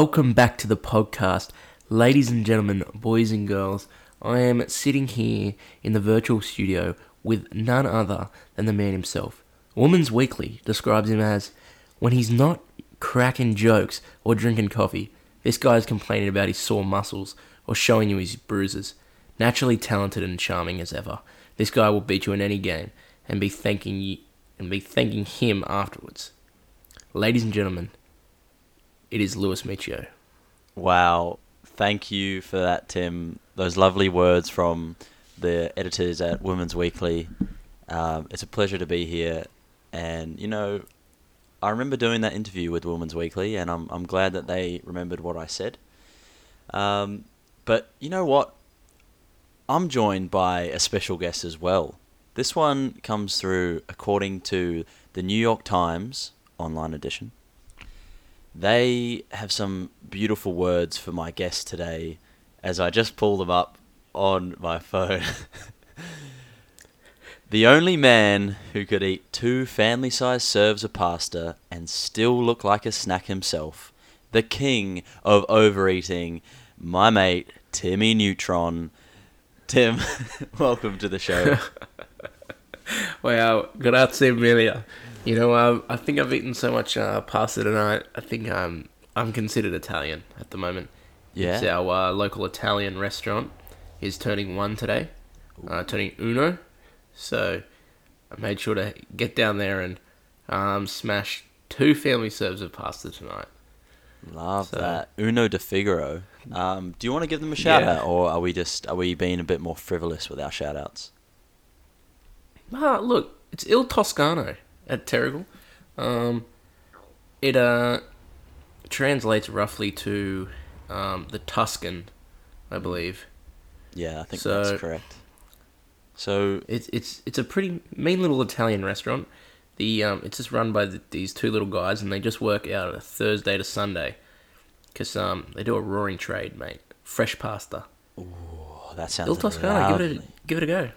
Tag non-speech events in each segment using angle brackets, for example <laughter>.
welcome back to the podcast. Ladies and gentlemen, boys and girls, I am sitting here in the virtual studio with none other than the man himself. Woman's Weekly describes him as when he's not cracking jokes or drinking coffee, this guy's complaining about his sore muscles or showing you his bruises. Naturally talented and charming as ever, this guy will beat you in any game and be thanking you and be thanking him afterwards. Ladies and gentlemen, it is Lewis Michio. Wow. Thank you for that, Tim. Those lovely words from the editors at Women's Weekly. Um, it's a pleasure to be here. And, you know, I remember doing that interview with Women's Weekly, and I'm, I'm glad that they remembered what I said. Um, but you know what? I'm joined by a special guest as well. This one comes through according to the New York Times online edition. They have some beautiful words for my guest today as I just pull them up on my phone. <laughs> the only man who could eat two family sized serves of pasta and still look like a snack himself. The king of overeating, my mate, Timmy Neutron. Tim, <laughs> welcome to the show. <laughs> Wow, grazie mille. You know, um, I think I've eaten so much uh, pasta tonight. I think um, I'm considered Italian at the moment. Yeah. It's our uh, local Italian restaurant is turning one today, uh, turning uno. So I made sure to get down there and um, smash two family serves of pasta tonight. Love So- that. Uno de Figaro. Um, do you want to give them a shout Yeah. out or are we just are we being a bit more frivolous with our shout outs? Ah, look, it's Il Toscano at Terrigal. Um, it uh translates roughly to um, the Tuscan, I believe. Yeah, I think So- that's correct. So It's it's it's a pretty mean little Italian restaurant. The um, it's just run by the, these two little guys, and they just work out a Thursday to Sunday, cause um they do a roaring trade, mate. Fresh pasta. oh, that sounds Il Toscano, give it a give it a go.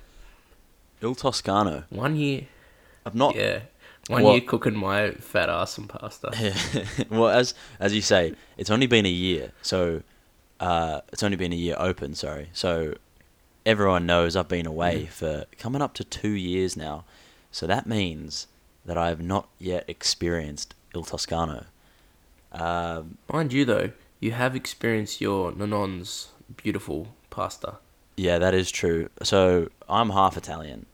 Il Toscano. One year, I've not yeah, one Well- year cooking my fat ass some pasta. <laughs> well, as as you say, it's only been a year, so uh, it's only been a year open. Sorry, so everyone knows I've been away for coming up to two years now. So that means that I have not yet experienced Il Toscano. Um, Mind you, though, you have experienced your nonon's beautiful pasta. yeah, that is true. So I'm half Italian.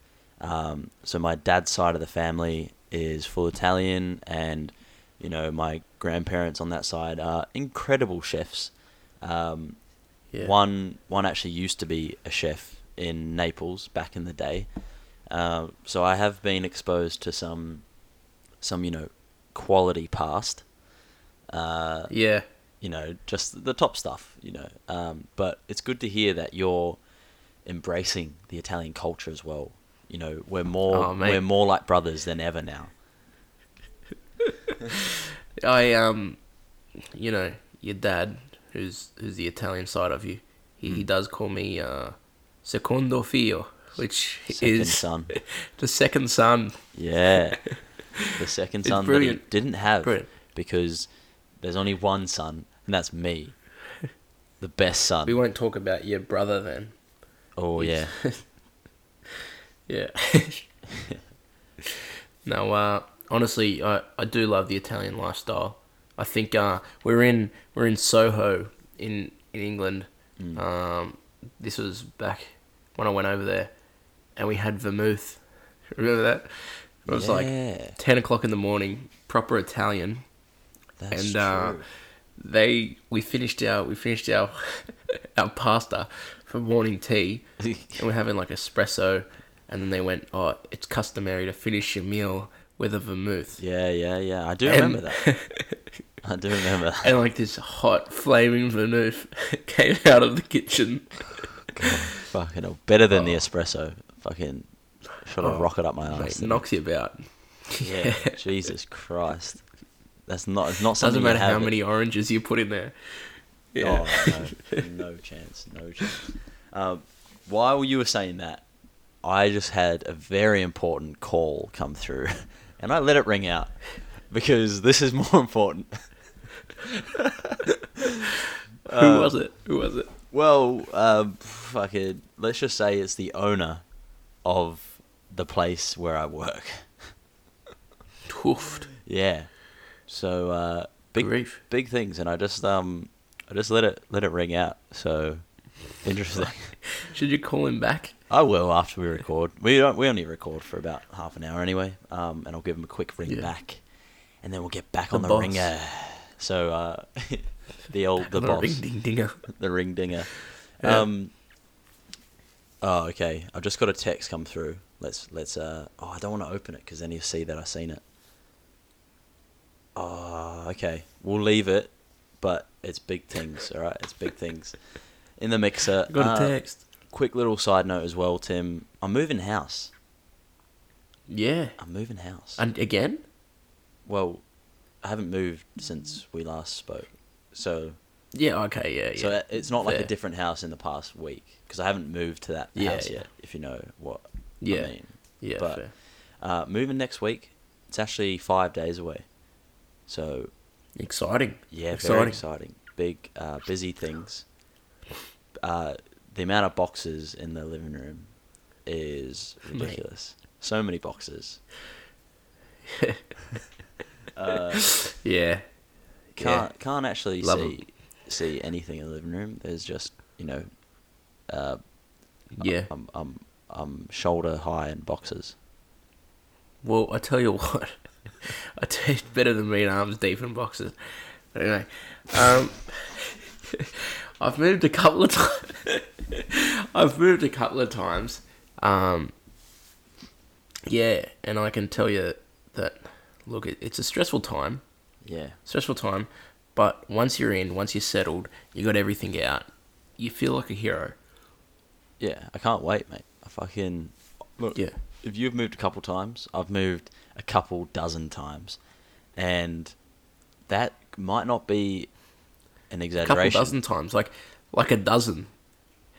Um, so my dad's side of the family is full Italian, and you know my grandparents on that side are incredible chefs. Um, Yeah. One one actually used to be a chef in Naples back in the day, uh, so I have been exposed to some some you know quality past. Uh, Yeah. you know, just the top stuff, you know. Um, but it's good to hear that you're embracing the Italian culture as well. You know, we're more Oh, we're more like brothers than ever now. <laughs> I um, you know, your dad, who's who's the Italian side of you, he, Hmm. he does call me uh, secondo figlio, which Second is son. <laughs> the second son. Yeah, <laughs> the second son that he didn't have Brilliant. because there's only one son, and that's me, the best son. We won't talk about your brother then. oh yeah, Yeah. <laughs> no, uh, honestly, I, I do love the Italian lifestyle. I think uh, we're in we're in Soho in in England. Um, this was back when I went over there, and we had vermouth. <laughs> Remember that? It was like ten o'clock in the morning, proper Italian, that's and true. uh, they we finished our we finished our <laughs> our pasta for morning tea, and we're having like espresso, and then they went, "Oh, it's customary to finish your meal with a vermouth." yeah, yeah, yeah. I do And- remember that. <laughs> I do remember that. And like this hot flaming vermouth <laughs> came out of the kitchen. Fucking hell. Better than the espresso. Fucking should have Oh, rocket up my Mate, knocks you about. Yeah. <laughs> Jesus Christ. That's not it's not something Doesn't matter how it- many oranges you put in there. Yeah. Oh no, no chance, no chance. Um, while you were saying that, I just had a very important call come through, <laughs> and I let it ring out because this is more <laughs> important. Who was it? Who was it? Well, um, fucking, let's just say it's the owner of the place where I work. Toofed. Yeah. So uh, big Grief. big things, and I just um I just let it let it ring out. So interesting. <laughs> Should you call him back? I will after we record. We don't, we only record for about half an hour anyway. Um, and I'll give him a quick ring Yeah. back, and then we'll get back The on the boss. ringer. So uh, <laughs> the old the The boss, Ring ding dinger. the ring dinger. <laughs> Yeah. Um. Oh, okay. I've just got a text come through. Let's let's. Uh. Oh, I don't want to open it because then you'll see that I've seen it. Oh, okay. We'll leave it, but it's big things. All right, it's big things. In the mixer. I got a uh, text. Quick little side note as well, Tim. I'm moving house. Yeah. I'm moving house. And again? well, I haven't moved since we last spoke, so Yeah. Okay. Yeah. Yeah. so it's not like a different house in the past week because I haven't moved to that Yeah, house yeah. yet. If you know what yeah. I mean. yeah. but-. Uh, moving next week. It's actually five days away. So Exciting. yeah, Exciting. very exciting. Big, uh, busy things. Uh, the amount of boxes in the living room is Mate. ridiculous. So many boxes. <laughs> uh, Yeah. can't can't actually Love see see anything in the living room. There's just you know, uh, Yeah. I'm I'm I'm shoulder high in boxes. Well, I tell you <laughs> what, I tell you, better than me in arms deep in boxes. But anyway, um, I've moved a couple of times. <laughs> I've moved a couple of times. Um, yeah, and I can tell you that. Look, it, it's a stressful time. Yeah, Stressful time, but once you're in, once you're settled, you got everything out. You feel like a hero. yeah. I can't wait, mate. I fucking look. Yeah. If you've moved a couple times, I've moved a couple dozen times, and that might not be an exaggeration. A couple dozen times, like like a dozen,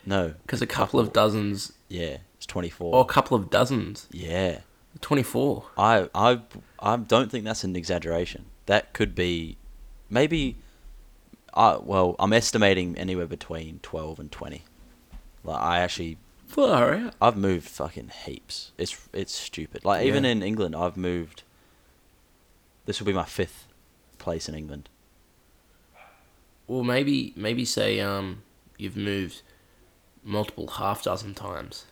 No, because a couple of dozens, yeah, it's twenty four. or a couple of dozens, Yeah, twenty four. I I I don't think that's an exaggeration. That could be, maybe. I well, I'm estimating anywhere between twelve and twenty. Like I actually, Far out. I've moved fucking heaps. It's it's stupid. Like even Yeah. in England, I've moved. This will be my fifth place in England. Well, maybe maybe say um you've moved multiple half dozen times.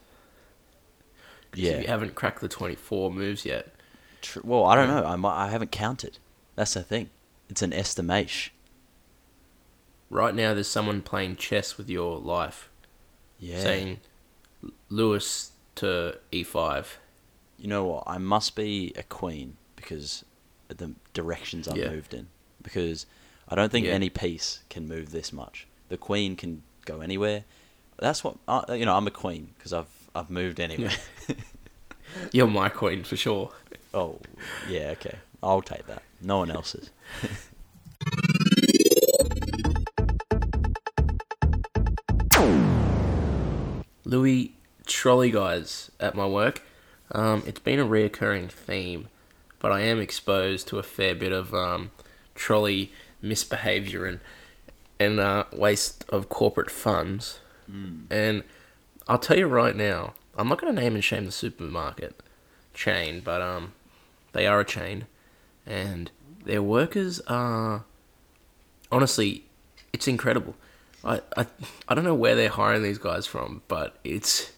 Yeah. you haven't cracked the twenty four moves yet. Tr- well, I don't know. I might, I haven't counted. That's the thing. It's an estimation. Right now, there's someone playing chess with your life, Yeah. saying Lewis to e e5. you know what? I must be a queen because the directions I've Yeah. moved in. Because I don't think Yeah. any piece can move this much. The queen can go anywhere. That's what uh, you know. I'm a queen because I've I've moved anywhere. <laughs> You're my queen for sure. oh yeah, okay. I'll take that. No one else's. <laughs> Louis trolley guys at my work. Um, it's been a reoccurring theme, but I am exposed to a fair bit of um, trolley misbehaviour and and uh, waste of corporate funds. And I'll tell you right now, I'm not going to name and shame the supermarket chain, but um, they are a chain, and their workers are honestly, it's incredible. I, I, I don't know where they're hiring these guys from, but it's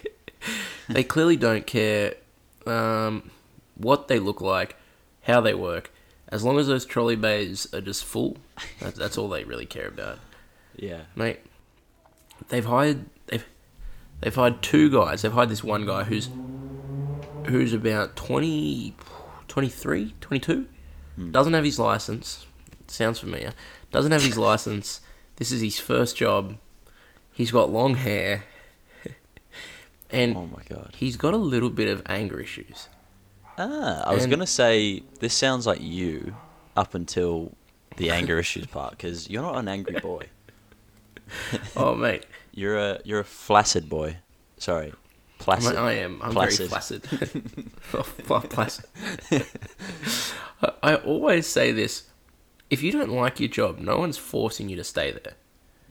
<laughs> they clearly don't care um, what they look like, how they work. As long as those trolley bays are just full, that, that's all they really care about, Yeah. mate. They've hired they've they've hired two guys. They've hired this one guy who's who's about 20, 23, 22. Hmm. Doesn't have his license. Sounds familiar. Doesn't have his <laughs> license. This is his first job. He's got long hair. <laughs> and Oh my god. he's got a little bit of anger issues. Ah, I was And- gonna say this sounds like you up until the anger issues part because you're not an angry boy. <laughs> Oh, mate. You're a you're a flaccid boy. Sorry, I, placid. I am. I'm Placid. very flaccid. <laughs> <laughs> Fla- placid. I, I always say this. if you don't like your job, no one's forcing you to stay there.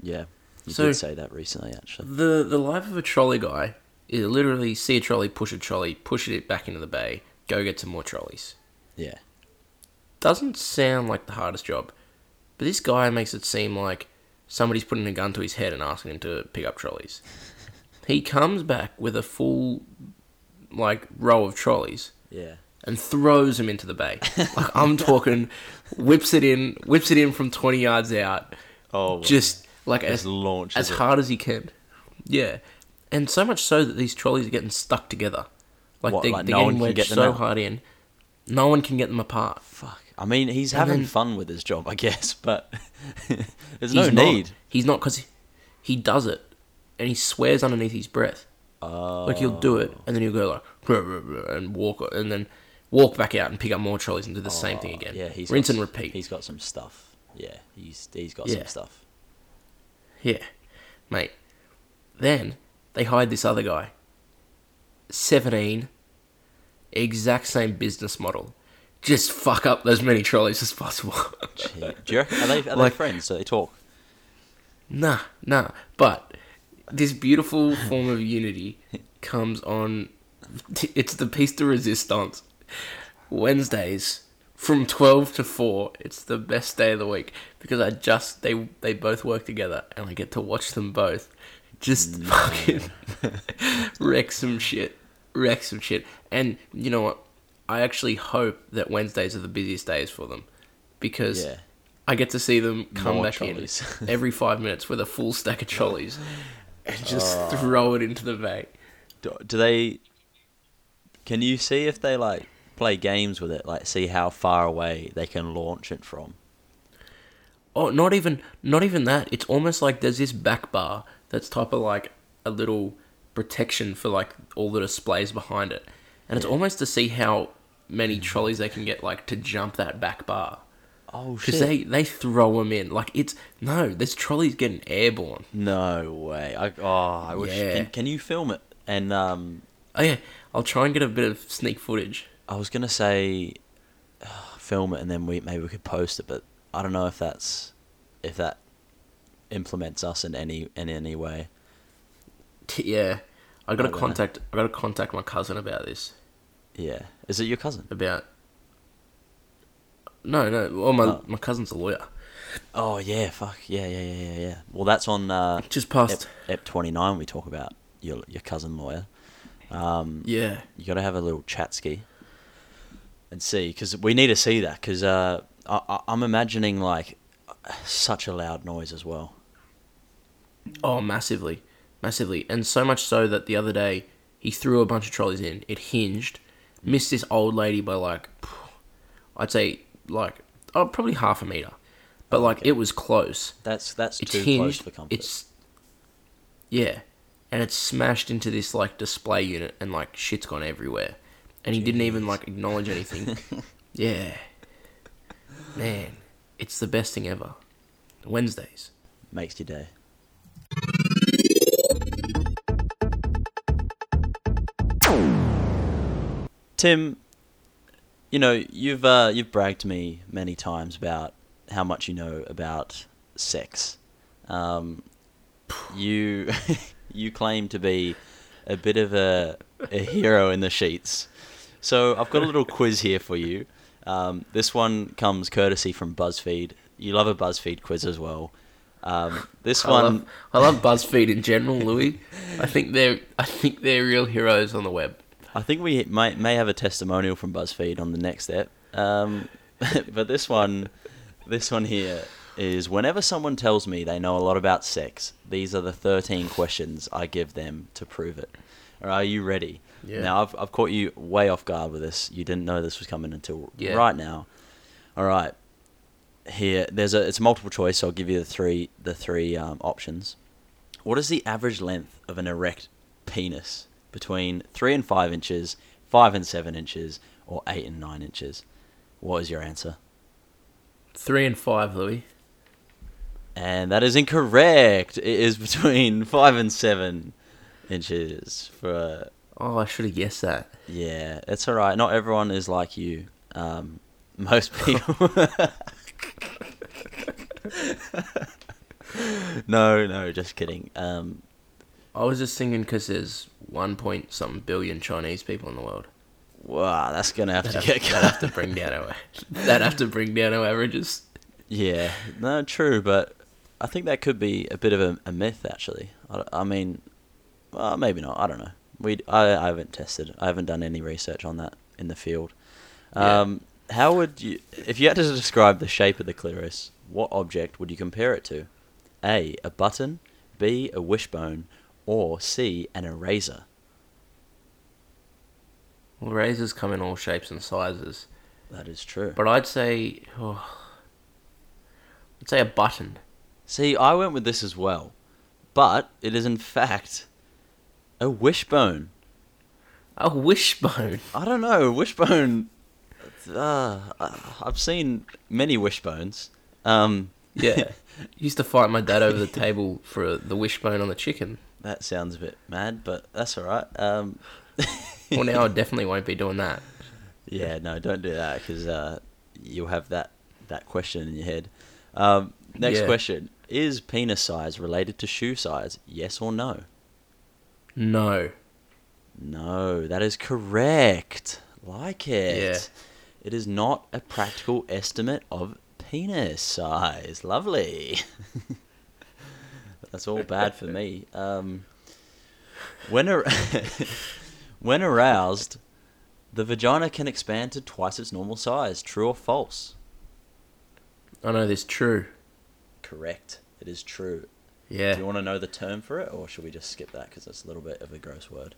Yeah, you So- did say that recently, actually. The the life of a trolley guy is literally see a trolley, push a trolley, push it back into the bay, go get some more trolleys. Yeah, Doesn't sound like the hardest job, but this guy makes it seem like somebody's putting a gun to his head and asking him to pick up trolleys. <laughs> he comes back with a full like row of trolleys yeah. and throws them into the bay. <laughs> Like I'm talking, whips it in, whips it in from twenty yards out, Oh, just like as as launch as hard as he can. Yeah, and so much so that these trolleys are getting stuck together. Like What, they, like they're no one getting can wedged get so out? hard in, no one can get them apart. Fuck. I mean, he's And having then- fun with his job, I guess, <laughs> but <laughs> there's no He's not. need. He's not because he, he does it, and he swears underneath his breath. Oh, Like he'll do it, and then he'll go like "Bruh, bruh, bruh," and walk, and then walk back out and pick up more trolleys and do the same thing oh, again. Oh, Yeah, he's rinse and repeat. He's got some stuff. Yeah, he's he's got Yeah. some stuff. Yeah, mate. Then they hired this other guy. Seventeen, exact same business model. Just fuck up as many trolleys as possible. <laughs> Gee. Do you reckon, are they are Like- they friends? Do they talk? nah, nah. But this beautiful form of unity comes on. It's the piece de resistance. Wednesdays from twelve to four. It's the best day of the week because I just they they both work together and I get to watch them both just mm. fucking <laughs> wreck some shit, wreck some shit. And you know what? I actually hope that Wednesdays are the busiest days for them because Yeah. I get to see them come More back trolleys. in <laughs> every five minutes with a full stack of trolleys <laughs> and just ah. throw it into the bay. Do, do they? Can you see if they like play games with it? Like, see how far away they can launch it from. Oh, not even not even that. It's almost like there's this back bar that's type of like a little protection for like all the displays behind it, and it's almost to see how many trolleys they can get like to jump that back bar Oh shit! because they they throw them in like it's no this trolley's getting airborne. No way. I oh, I wish. Yeah. Can, can you film it? And um, Oh yeah, I'll try and get a bit of sneak footage. I was gonna say, uh, film it and then we maybe we could post it, but I don't know if that's if that implements us in any in any way. <laughs> Yeah, I got to I contact I got to contact my cousin about this. Yeah. Is it your cousin? About no no, well my Oh. my cousin's a lawyer. Oh yeah. Fuck yeah yeah yeah yeah yeah. Well, that's on uh, Just Ep, passed. Ep twenty nine. We talk about your your cousin lawyer. Um, Yeah. you got to have a little chat ski and see because we need to see that because uh, I, I- I'm imagining like such a loud noise as well. Oh, massively, massively, and so much so that the other day he threw a bunch of trolleys in. It hinged, missed this old lady by like, I'd say like, oh, probably half a meter, but like it was close. That's that's It's too close for comfort. It's yeah, and it's smashed into this like display unit, and like shit's gone everywhere, and he didn't even like acknowledge anything. <laughs> yeah, man, it's the best thing ever. Wednesdays. Makes your day. Tim, you know you've uh, you've bragged to me many times about how much you know about sex. Um, you <laughs> you claim to be a bit of a, a hero in the sheets. So I've got a little <laughs> quiz here for you. Um, this one comes courtesy from BuzzFeed. You love a BuzzFeed quiz as well. Um, this I one, love, I love BuzzFeed in general, Louis. I think they're I think they're real heroes on the web. I think we might may have a testimonial from BuzzFeed on the next step. Um, <laughs> but this one, this one here is whenever someone tells me they know a lot about sex, these are the thirteen questions I give them to prove it. Or are you ready? Yeah. Now I've I've caught you way off guard with this. You didn't know this was coming until Yeah. right now. All right. Here, there's a it's multiple choice. So I'll give you the three the three um, options. What is the average length of an erect penis? Between three and five inches, five and seven inches, or eight and nine inches? What is your answer? Three and five, Louis. And that is incorrect. It is between <laughs> five and seven inches. For Oh, I should have guessed that. yeah, it's all right. Not everyone is like you. Um, most <laughs> people. <laughs> no, no, just kidding. Um, I was just thinking because there's one point something billion Chinese people in the world. wow, that's gonna have to That'd get that'd have to bring down our. <laughs> That'd have to bring down our averages. Yeah, no, true, but I think that could be a bit of a, a myth, actually. I, I mean, well, maybe not. I don't know. We, I, I haven't tested. I haven't done any research on that in the field. Yeah. Um, how would you, if you had to describe the shape of the clitoris, what object would you compare it to? A, a button, B, a wishbone, or C, an eraser? Well, razors come in all shapes and sizes, That is true. but I'd say, oh, I'd say a button. See, I went with this as well, but it is in fact a wishbone. A wishbone. <laughs> I don't know. Wishbone. Uh, I've seen many wishbones. Um, Yeah. <laughs> Used to fight my dad over the table for the wishbone on the chicken. That sounds a bit mad, but that's all right. Um, <laughs> Well, now I definitely won't be doing that. yeah, no, don't do that because uh, you'll have that that question in your head. Um, next Yeah. question: Is penis size related to shoe size? Yes or no? No. No, that is correct. Like it. Yeah. It is not a practical estimate of penis size. Lovely. <laughs> That's all bad for me. Um, when ar- <laughs> when aroused, the vagina can expand to twice its normal size. True or false? I know this true. Correct. It is true. Yeah. Do you want to know the term for it, or should we just skip that because it's a little bit of a gross word?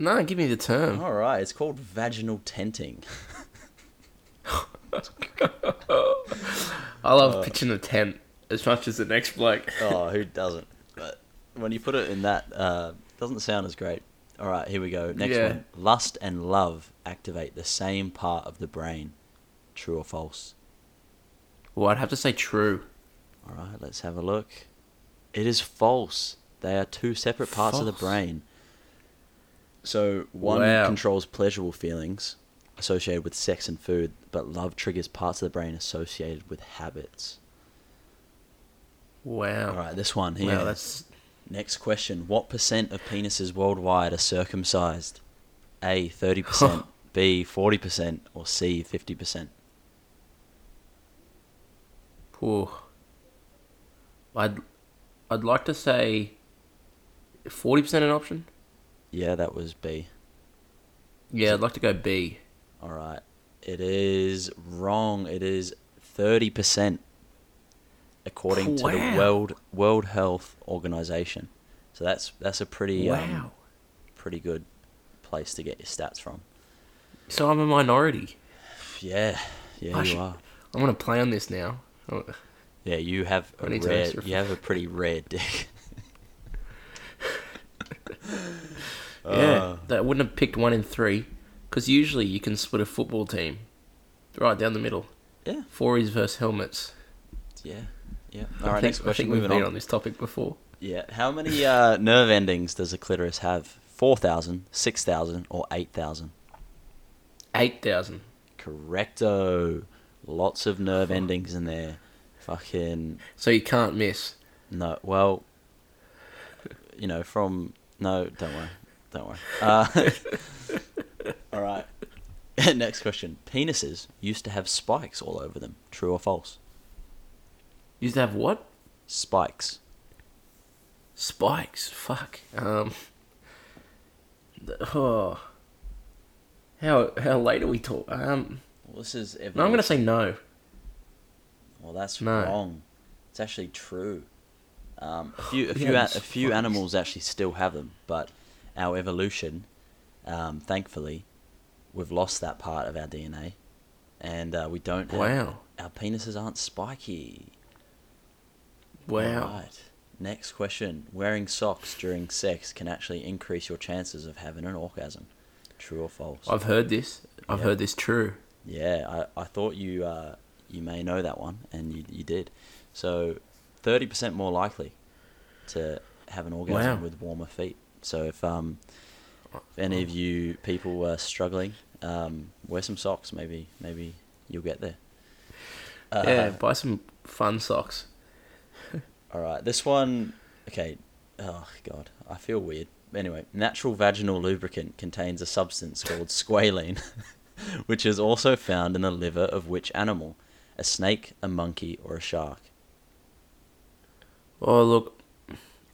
No, give me the term. All right, it's called vaginal tenting. <laughs> I love Uh, pitching a tent as much as the next bloke. oh, who doesn't? But when you put it in that, uh, doesn't sound as great. All right, here we go. Next Yeah. one. Lust and love activate the same part of the brain. True or false? Well, I'd have to say true. All right, let's have a look. It is false. They are two separate parts of the brain. So one Wow. controls pleasurable feelings associated with sex and food, but love triggers parts of the brain associated with habits. Wow. All right, this one here. Wow, that's Next question. What percent of penises worldwide are circumcised? A, 30%, <laughs> B, 40%, or C, 50%? poor. I'd I'd like to say forty percent an option. Yeah, that was B. Yeah, I'd like to go B. All right. It is wrong. It is 30% according to the World World Health Organization. So that's that's a pretty um, pretty good place to get your stats from. So I'm a minority. Yeah. Yeah, I you should- are. I'm gonna play on this now. Yeah, you have a I need to rare you have a pretty rare dick. <laughs> Yeah, Uh, that wouldn't have picked one in three, because usually you can split a football team right down the middle. yeah. Fours versus helmets. Yeah. Yeah. All right, think, next I think we've been on. on this topic before. Yeah. How many uh, nerve endings does a clitoris have? 4,000, 6,000, or 8,000? Eight thousand. Correcto. Lots of nerve endings in there. Fucking. So you can't miss. No. Well, you know, from. No, don't worry. Don't worry. Uh, <laughs> all right. <laughs> Next question. Penises used to have spikes all over them. True or false? Used to have what? Spikes. Spikes. Fuck. Um. Oh. How how late are we talk? Um. Well, this is. No, I'm gonna say no. Well, that's No. wrong. It's actually true. Um, a few, a <sighs> Yeah, few, a, a few animals actually still have them, but our evolution, um, thankfully, we've lost that part of our DNA, and uh, we don't. Have, Wow. Our penises aren't spiky. Wow. Right. Next question: Wearing socks during sex can actually increase your chances of having an orgasm. True or false? I've heard this. I've Yeah. heard this true. Yeah, I, I thought you uh, you may know that one, and you you did. So, thirty percent more likely to have an orgasm Wow. with warmer feet. So if um if any of you people are struggling, um, wear some socks. Maybe maybe you'll get there. Uh, yeah, buy some fun socks. All right, this one. Okay. Oh god, I feel weird. Anyway, natural vaginal lubricant contains a substance called squalene, <laughs> which is also found in the liver of which animal? A snake, a monkey, or a shark? Oh, look,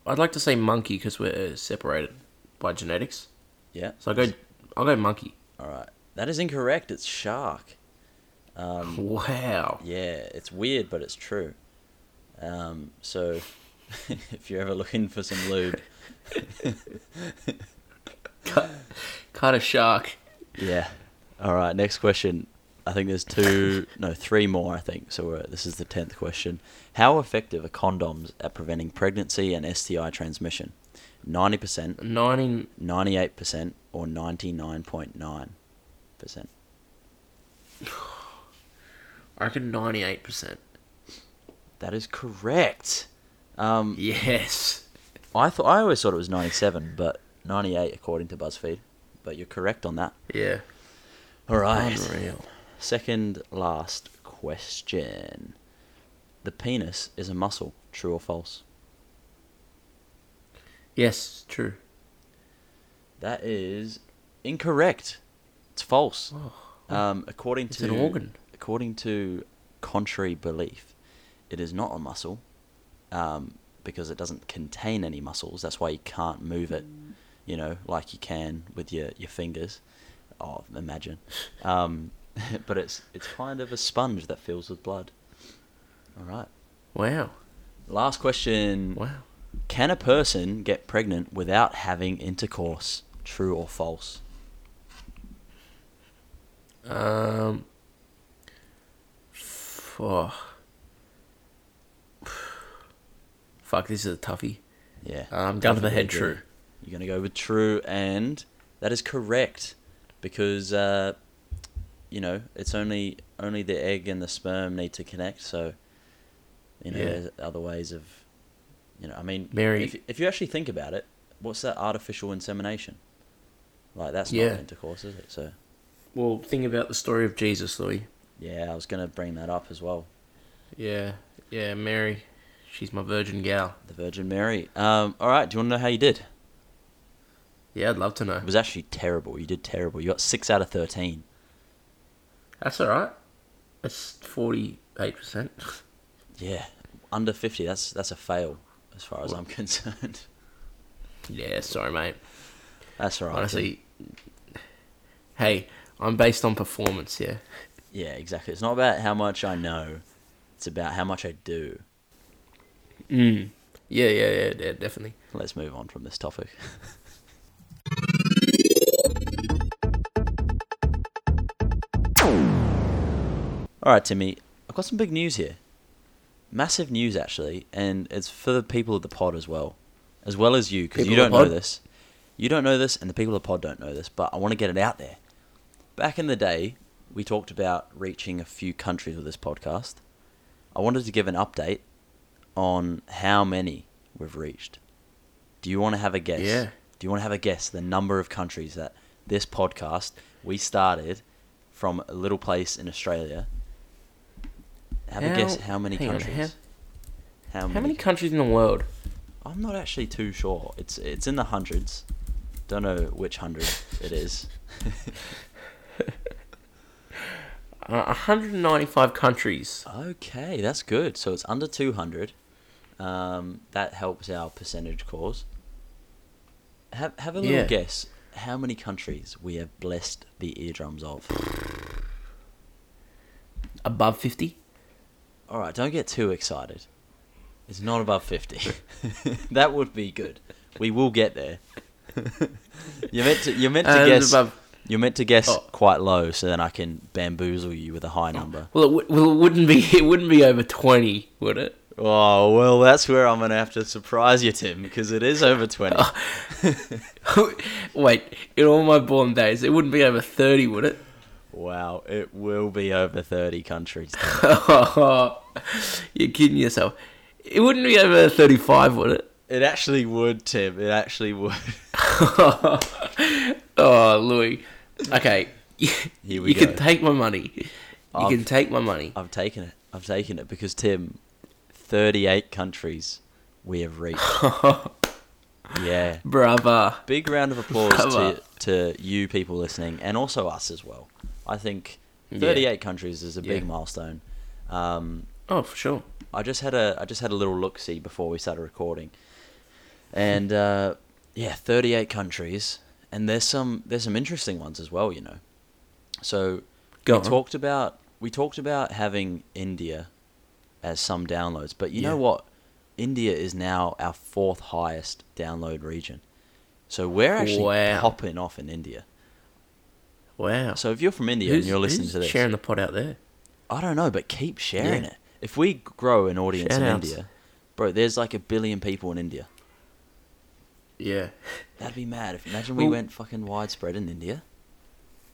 I'd like to say monkey because we're separated by genetics. Yeah. So I go, I'll go monkey. All right. That is incorrect. It's shark. Um, <laughs> Wow. yeah, it's weird, but it's true. Um, so, <laughs> if you're ever looking for some lube, <laughs> Cut a shark. yeah. All right. Next question. I think there's two, no, three more. I think so. We're, this is the tenth question. How effective are condoms at preventing pregnancy and STI transmission? Ninety percent, 90, ninety-eight percent, or ninety-nine point nine percent? <sighs> I reckon 98%. That is correct. Um, Yes. I thought I always thought it was 97, but 98 according to BuzzFeed. But you're correct on that. Yeah. All right. Unreal. Second last question. The penis is a muscle. True or false? Yes, true. That is incorrect. It's false. Oh, Um, according it's to an organ. according to contrary belief, it is not a muscle um, because it doesn't contain any muscles. That's why you can't move it, you know, like you can with your, your fingers. Oh, imagine. Um, <laughs> but it's it's kind of a sponge that fills with blood. All right. Wow. Last question. Wow. Can a person get pregnant without having intercourse? True or false? Um. f- oh. Fuck, this is a toughie. Yeah. Um, gun to the head, true. You're going to go with true, and that is correct because uh, you know it's only only the egg and the sperm need to connect. So you know, Yeah. there's other ways of you know. I mean, Mary- if if you actually think about it, what's that artificial insemination? Like that's Yeah. not intercourse, is it? So Well, think about the story of Jesus, Louis. yeah, I was going to bring that up as well. Yeah, yeah, Mary. She's my virgin gal. The Virgin Mary. Um, all right. Do you want to know how you did? Yeah, I'd love to know. It was actually terrible. You did terrible. You got six out of thirteen. That's alright. That's 48%. Yeah, under fifty. That's that's a fail as far as I'm <laughs> concerned. yeah, sorry, mate. That's all right. Honestly, hey, I'm based on performance, yeah. Yeah, exactly. It's not about how much I know. It's about how much I do. Mm. Yeah, yeah, yeah, yeah, definitely. Let's move on from this topic. <laughs> All right, Timmy. I've got some big news here. Massive news, actually, and it's for the people of the pod as well, as well as you, because you don't know this. You don't know this, and the people of the pod don't know this, but I want to get it out there. Back in the day, we talked about reaching a few countries with this podcast. I wanted to give an update on how many we've reached. Do you want to have a guess? Yeah. Do you want to have a guess the number of countries that this podcast we started from a little place in Australia? Have a guess how many hang on, countries? how, How many countries in the world? I'm not actually too sure. It's it's in the hundreds. Don't know which hundred it is. <laughs> Uh, 195 countries. Okay, that's good. So it's under 200. Um, that helps our percentage cause. Have have a little Yeah. guess how many countries we have blessed the eardrums of. Above 50? All right, don't get too excited. It's not above 50. <laughs> that would be good. We will get there. <laughs> you're meant to you're meant to And guess above. you're meant to guess Oh. quite low so then I can bamboozle you with a high number. Well, it, w- well, it wouldn't be. <laughs> It wouldn't be over 20, would it? Oh, well, that's where I'm going to have to surprise you, Tim, because it is over 20. <laughs> Wait, in all my born days, it wouldn't be over 30, would it? Wow, it will be over 30 countries. <laughs> You're kidding yourself. It wouldn't be over 35, would it? It actually would, Tim. It actually would. <laughs> oh, Louis. Okay. Here we you go. can take my money. You I've- can take my money. I've taken it. I've taken it because Tim, thirty-eight countries we have reached. <laughs> yeah, Brava. big round of applause to to you people listening, and also us as well. I think Yeah. thirty-eight countries is a big Yeah. milestone. Um, Oh, for sure. I just had a I just had a little look see before we started recording, and uh, yeah, thirty eight countries, and there's some there's some interesting ones as well, you know. So Go we on. talked about we talked about having India as some downloads, but you know what? India is now our fourth highest download region, so we're actually Wow. popping off in India. Wow. So if you're from India who's, and you're listening to this, sharing the pot out there? I don't know, but keep sharing Yeah. it. If we grow an audience in Shout-outs. India, bro, there's like a billion people in India. Yeah. That'd be mad. If imagine we Well- went fucking widespread in India.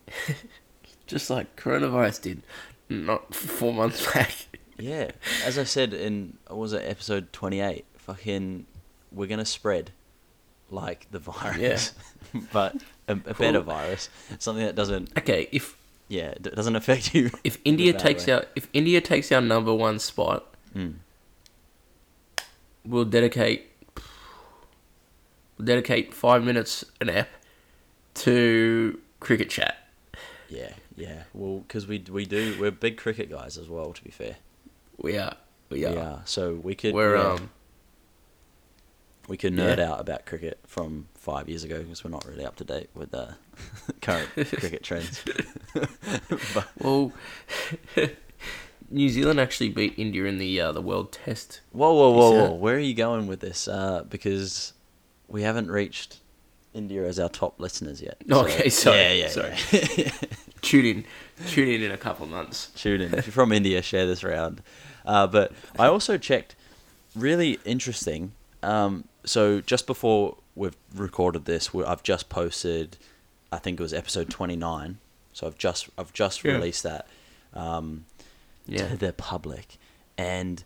<laughs> Just like coronavirus did, not four months <laughs> back. Yeah, as I said in what was it episode twenty eight? Fucking, we're gonna spread like the virus, <laughs> but a, a better virus, something that doesn't, Okay, if yeah, d- doesn't affect you. <laughs> if India takes way. our if India takes our number one spot, Mm. we'll dedicate we'll dedicate five minutes an ep to cricket chat. Yeah, yeah. Well, because we we do we're big cricket guys as well. To be fair, We are. We are. yeah. So we could We're yeah, um we could nerd yeah. out about cricket from five years ago because we're not really up to date with the <laughs> current cricket trends. <laughs> but, well <laughs> New Zealand actually beat India in the uh, the World Test. Whoa, whoa, whoa, whoa! Where are you going with this? Uh, because we haven't reached India as our top listeners yet. Okay, sorry, Yeah, yeah, sorry. yeah. Tune in, tune in in a couple of months. Tune in if you're from India. Share this around. Uh, but I also checked. Really interesting. Um, so just before we've recorded this, we I've just posted. I think it was episode 29. So I've just I've just Yeah. released that. Um, Yeah. to the public, and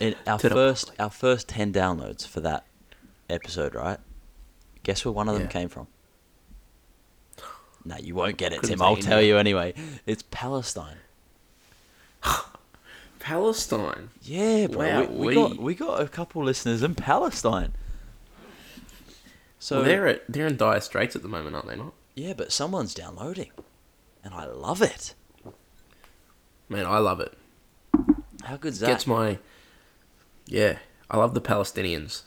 in our first our first ten downloads for that episode, right? Guess where one of them Yeah. came from? No, you won't get it, Couldn't Tim. I'll tell you anyway. It's Palestine. <laughs> Palestine. Yeah, bro. we, we got we got a couple listeners in Palestine. So well, they're at, they're in dire straits at the moment, aren't they not? yeah, but someone's downloading, and I love it. Man, I love it. How good's that? Gets my yeah. I love the Palestinians.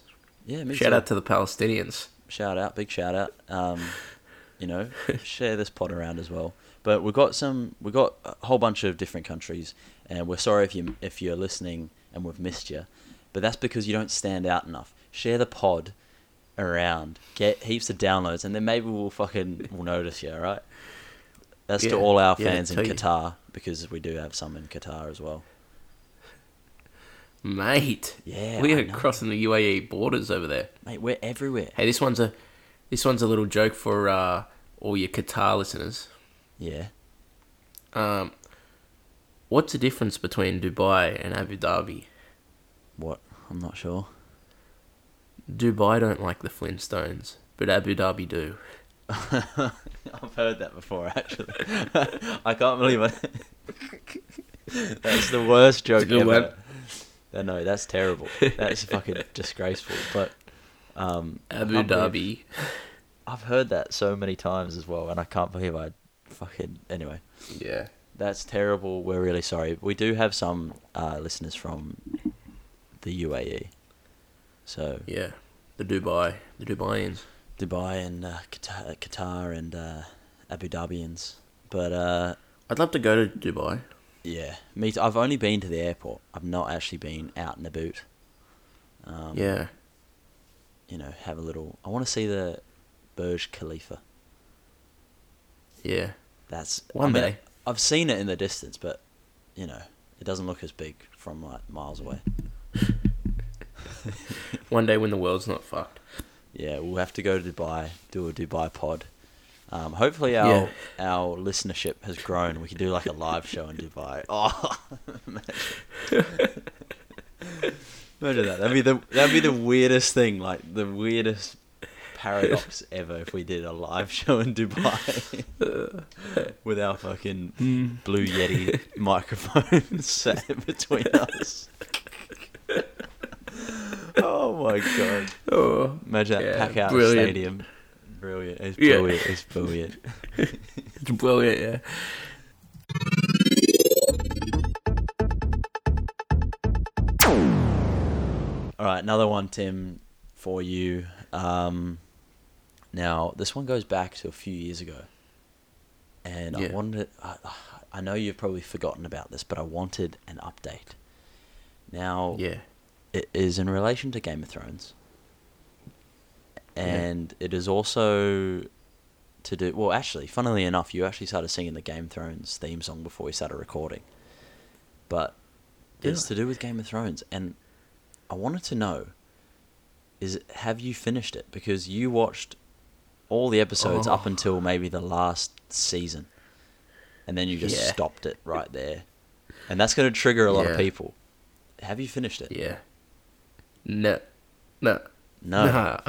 yeah, me Shout too. out to the Palestinians. shout out, big shout out. Um, <laughs> you know, share this pod around as well. But we've got some, we've got a whole bunch of different countries, and we're sorry if you if you're listening and we've missed you, but that's because you don't stand out enough. Share the pod around, get heaps of downloads, and then maybe we'll fucking we'll notice you. All right. That's to all our yeah, fans in tell you. Qatar because we do have some in Qatar as well. Mate. Yeah, we are crossing the UAE borders over there. Mate, we're everywhere. Hey, this one's a this one's a little joke for uh, all your Qatar listeners. Yeah. Um, what's the difference between Dubai and Abu Dhabi? What? I'm not sure. Dubai don't like the Flintstones, but Abu Dhabi do. <laughs> I've heard that before, actually. <laughs> I can't believe it. <laughs> that's the worst joke ever. one. Uh, No, that's terrible. That's fucking disgraceful. But um, Abu Dhabi. I've heard that so many times as well, and I can't believe I fucking anyway. Yeah. That's terrible. We're really sorry. We do have some uh, listeners from the UAE, so Yeah. The Dubai. The Dubaians. Dubai and uh, Qatar, Qatar and uh, Abu Dhabians. But uh, I'd love to go to Dubai. Yeah, me. Too. I've only been to the airport. I've not actually been out and about. Um, yeah. You know, have a little. I want to see the Burj Khalifa. Yeah. That's One I mean, day. I've seen it in the distance, but you know, it doesn't look as big from like miles away. <laughs> One day when the world's not fucked. Yeah, we'll have to go to Dubai, do a Dubai pod. Um, hopefully our Yeah. our listenership has grown. We could do like a live show in Dubai. <laughs> Oh, imagine. Imagine that. That'd be the that'd be the weirdest thing. Like the weirdest paradox ever if we did a live show in Dubai <laughs> with our fucking Mm. blue Yeti <laughs> microphones <laughs> set between <laughs> us. oh my god! Oh, Imagine that Yeah, pack out brilliant. stadium. Brilliant! It's Yeah. brilliant! It's brilliant. it's brilliant, yeah. All right, another one, Tim, for you. Um, now, this one goes back to a few years ago, and I wanted. I, I know you've probably forgotten about this, but I wanted an update. Now, Yeah. it is in relation to Game of Thrones, and it is also to do. Well, actually, funnily enough, you actually started singing the Game of Thrones theme song before we started recording, but it's Yeah. to do with Game of Thrones, and I wanted to know: is have you finished it? Because you watched all the episodes up Oh. until maybe the last season, and then you just Yeah. stopped it right there, and that's going to trigger a lot Yeah. of people. Have you finished it? Yeah. No. No. No.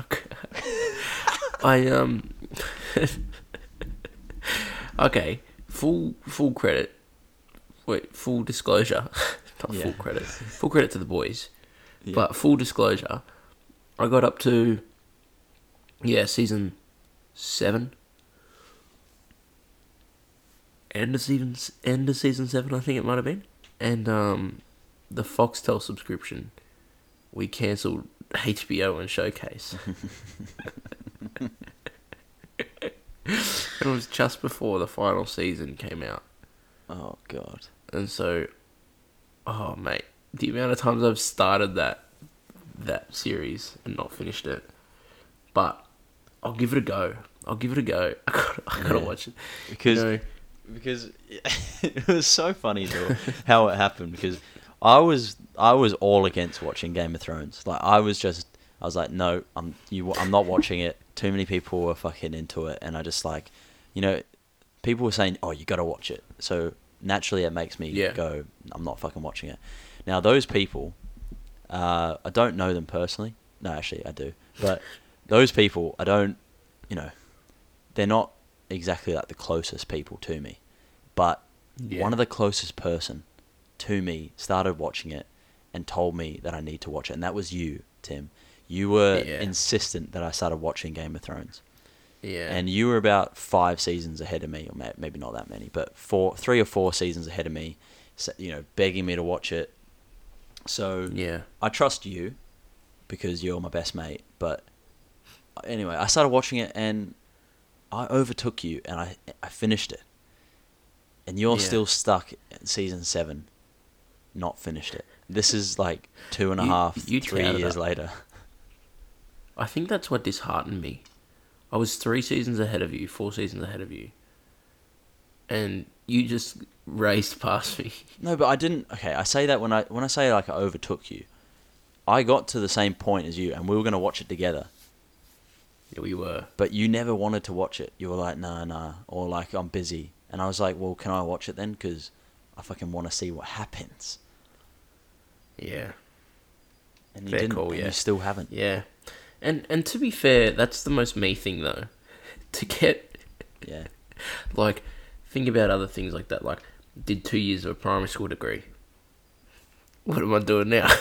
<laughs> I um. <laughs> okay. Full full credit. Wait. Full disclosure. <laughs> Not Yeah. full credit. Full credit to the boys. Yeah. But full disclosure. I got up to. Yeah, season seven. End of season end of season seven, I think it might have been, and um, the Foxtel subscription, we cancelled HBO and Showcase. <laughs> it was just before the final season came out, Oh god. and so, oh mate, the amount of times I've started that that series and not finished it, but I'll give it a go. I'll give it a go. <laughs> I gotta, I gotta Yeah. watch it Because You know, because <laughs> it was so funny though how it happened because I was I was all against watching Game of Thrones. Like I was just I was like no, I'm you I'm not watching it. Too many people were fucking into it and I just like you know people were saying, "Oh, you got to watch it." So naturally it makes me Yeah. go, "I'm not fucking watching it." Now those people uh, I don't know them personally. No, actually I do. But those people I don't you know they're not exactly like the closest people to me, but Yeah. one of the closest person to me started watching it and told me that I need to watch it, and that was you, Tim. You were Yeah. insistent that I started watching Game of Thrones, yeah, and you were about five seasons ahead of me, or maybe not that many, but four, three or four seasons ahead of me. You know, begging me to watch it. So yeah, I trust you because you're my best mate. But anyway, I started watching it and I overtook you and I I finished it. And you're Yeah. still stuck at season seven, not finished it. This is like two and a You- half, you three years that. later. I think that's what disheartened me. I was three seasons ahead of you, four seasons ahead of you, and you just raced past me. <laughs> No, but I didn't. Okay, I say that when I when I say like I overtook you, I got to the same point as you, and we were gonna watch it together. Yeah, we were. But you never wanted to watch it. You were like, nah, nah, or like I'm busy, and I was like, well, can I watch it then? Because I fucking want to see what happens. Yeah, And you Fair didn't. call, yeah. You still haven't. yeah, and and to be fair, that's the most me thing though. <laughs> To get Yeah. <laughs> like, think about other things like that. Like, did two years of a primary school degree. What am I doing now? <laughs>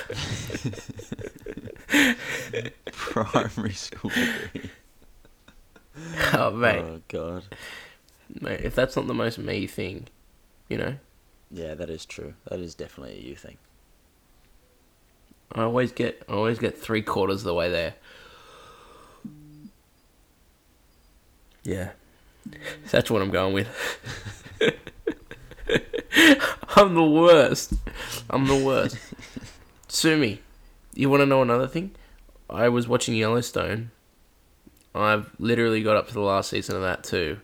Primary school degree. <laughs> oh mate, Oh god. mate, if that's not the most me thing, you know, Yeah, that is true. That is definitely a you thing. I always get I always get three quarters of the way there. Yeah. That's what I'm going with. <laughs> I'm the worst. I'm the worst. <laughs> Sue me. You want to know another thing? I was watching Yellowstone. I've literally got up to the last season of that too.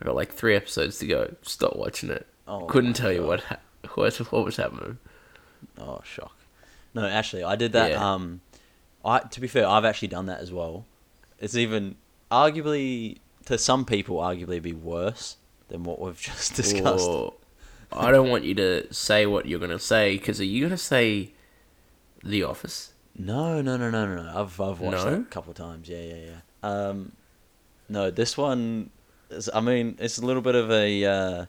I got like three episodes to go. Stop watching it. Oh, Couldn't tell you what ha- what what was happening. Oh shock. No, actually, I did that. Yeah. Um, I to be fair, I've actually done that as well. It's even arguably to some people, arguably be worse than what we've <laughs> just discussed. Or- I don't want you to say what you're gonna say because are you gonna say The Office? No, no, no, no, no, no. I've I've watched that a couple of times. Yeah, yeah, yeah. Um, no, this one. Is, I mean, it's a little bit of a uh,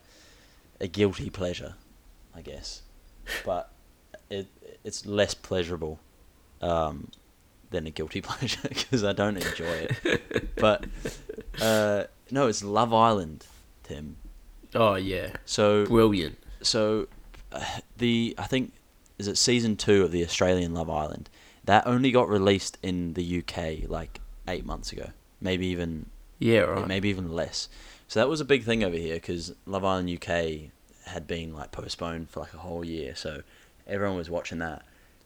a guilty pleasure, I guess, <laughs> but it it's less pleasurable um, than a guilty <laughs> pleasure because I don't enjoy it. but <laughs> uh, no, it's Love Island, Tim. Oh yeah, So brilliant. so uh, the I think is it season two of the Australian Love Island that only got released in the UK like eight months ago, maybe even Yeah, right. maybe even less. So that was a big thing over here because Love Island UK had been like postponed for like a whole year, so everyone was watching that.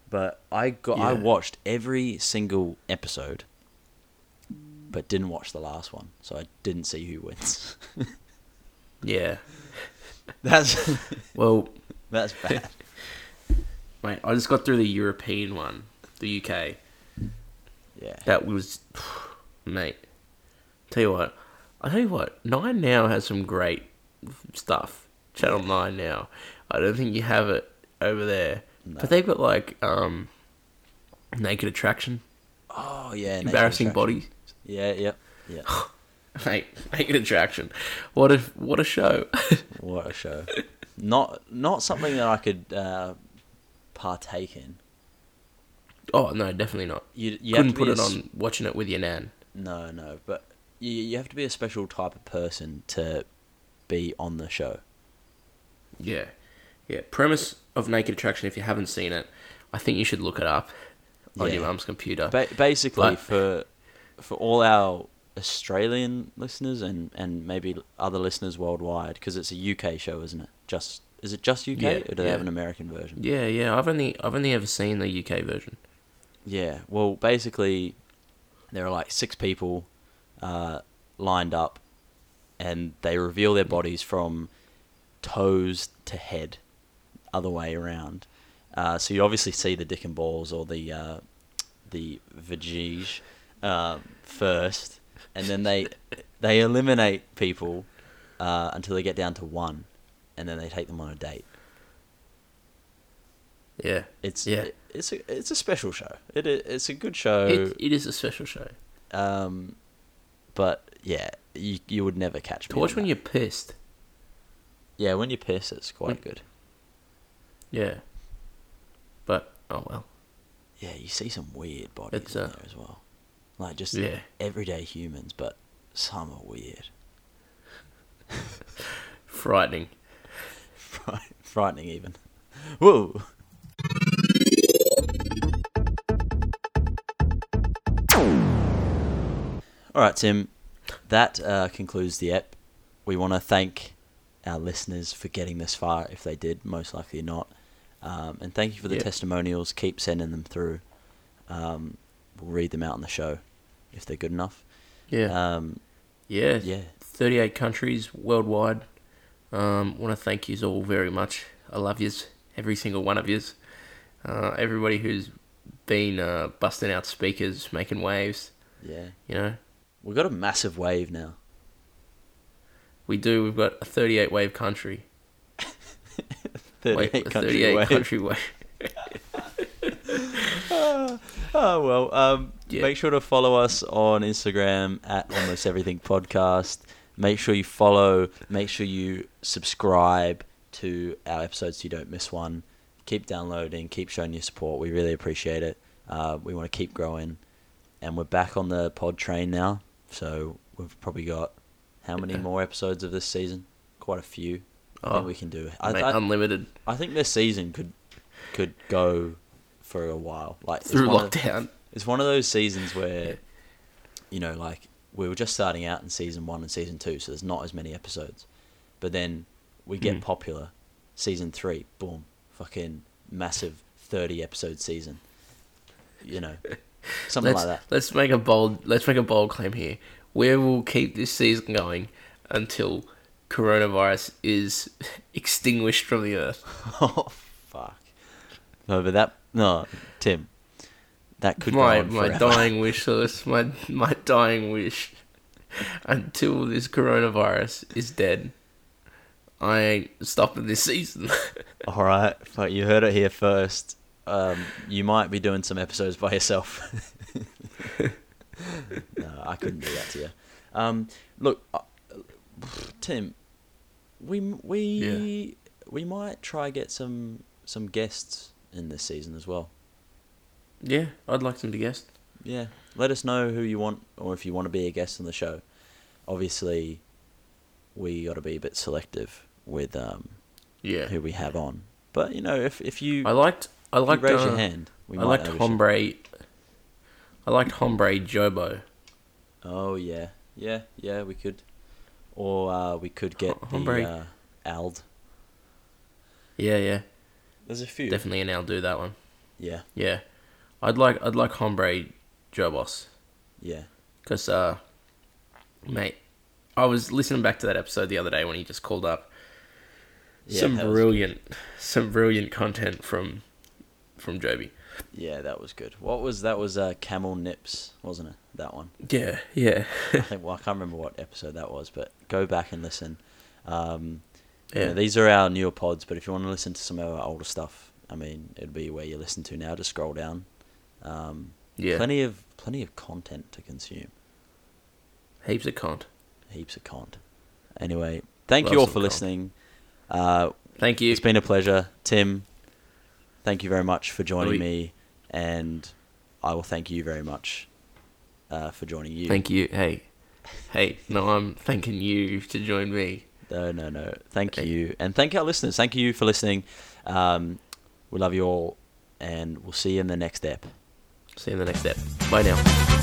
But I got I watched every single episode, but didn't watch the last one, so I didn't see who wins. <laughs> Yeah. that's <laughs> Well, <laughs> that's bad. Wait, I just got through the European one, the UK. Yeah. That was, <sighs> mate. Tell you what, I tell you what, Nine Now has some great stuff. Channel Nine Now. I don't think you have it over there, No. but they've got like um, Naked Attraction, Oh yeah. Embarrassing bodies. Yeah, yeah, yeah. <sighs> Mate, Naked Attraction. What a what a show. what a show! Not not something that I could uh, partake in. Oh no, definitely not. You you Couldn't put it on watching it with your nan. No, no, but you you have to be a special type of person to be on the show. Yeah, yeah. Premise of Naked Attraction. If you haven't seen it, I think you should look it up on your mum's computer. Ba- basically, But- for for all our Australian listeners and, and maybe other listeners worldwide, because it's a UK show, isn't it? Just is it just UK, Yeah, or do they have an American version? yeah, yeah. I've only I've only ever seen the UK version. Yeah. Well, basically, there are like six people uh, lined up, and they reveal their bodies from toes to head, other way around. Uh, so you obviously see the dick and balls or the uh, the vagige um, first, and then they <laughs> they eliminate people uh, until they get down to one, and then they take them on a date. Yeah, It's Yeah. it's a it's a special show. It it's a good show. it, it is a special show. Um, but yeah, you you would never catch me. To watch when that. you're pissed. yeah when you're pissed, it's quite When- good. Yeah. But oh well. Yeah, you see some weird bodies It's, in uh, there as well, like just Yeah. everyday humans, but some are weird, <laughs> Frightening. Fright- <laughs> frightening even. Whoa. All right, Tim. That uh, concludes the app. We want to thank our listeners for getting this far. If they did, most likely not. Um, and thank you for the Yeah. testimonials. Keep sending them through. Um, we'll read them out on the show if they're good enough. Yeah. Um, yeah. yeah. 38 countries worldwide. Um, want to thank yous all very much. I love yous, every single one of yous. Uh, everybody who's been uh, busting out speakers, making waves. Yeah. You know, We've got a massive wave now. we do. We've got a 38 wave country. <laughs> 38 Wait, country 38 wave. country wave. <laughs> oh well. Um, Yeah. Make sure to follow us on Instagram at almost everything podcast. Make sure you follow. Make sure you subscribe to our episodes so you don't miss one. Keep downloading. Keep showing your support. We really appreciate it. Uh, we want to keep growing, and we're back on the pod train now. So we've probably got how many more episodes of this season? Quite a few. I Oh, think we can do. I, mate, I, unlimited I think this season could could go for a while. Like it's through one of- lockdown. it's one of those seasons where, you know, like we were just starting out in season one and season two, so there's not as many episodes. But then we get Mm. popular, season three, boom, fucking massive thirty episode season. You know, <laughs> something let's, like that. Let's make a bold. Let's make a bold claim here. We will keep this season going until coronavirus is <laughs> extinguished from the earth. <laughs> oh fuck. No, but that no, Tim. That could my my dying <laughs> wish, Lewis. My my dying wish. Until this coronavirus is dead, I ain't stopping this season. All right, but you heard it here first. Um, you might be doing some episodes by yourself. <laughs> no, I couldn't do that to you. Um, look, uh, Tim, we we Yeah. we might try get some some guests in this season as well. Yeah, I'd like them to guest. Yeah, let us know who you want, or if you want to be a guest on the show. Obviously, we got to be a bit selective with um, Yeah. who we have on. But you know, if if you, I liked. I if you liked. raise uh, your hand, we I might liked. Hombre. I liked Hombre Jobo. Oh yeah, yeah, yeah. We could, or uh, we could get Hombre. the uh, Ald. Yeah, yeah. There's a few. Definitely, an I'll do that one. Yeah, Yeah, I'd like. I'd like Hombre Jobos. yeah, Because, uh, mate, I was listening back to that episode the other day when he just called up. Yeah, some brilliant, some brilliant content from, from Joby. yeah. That was good. What was that? Was uh, Camel Nips, wasn't it? That one. Yeah, yeah, I think. Well, I can't remember what episode that was, but go back and listen. Um, yeah. yeah. these are our newer pods, but if you want to listen to some of our older stuff, I mean, it'd be where you listen to now. Just scroll down. Um, yeah. Plenty of plenty of content to consume. Heaps of cont. Heaps of content. Anyway, thank you all for listening. Uh, Thank you. It's been a pleasure, Tim. Thank you very much for joining Oi. me, and I will thank you very much uh, for joining you. Thank you. Hey, hey. No, I'm thanking you to join me. No, no, no. Thank Hey. you, and thank our listeners. Thank you for listening. Um, we love you all, and we'll see you in the next ep. See you in the next step. Bye now.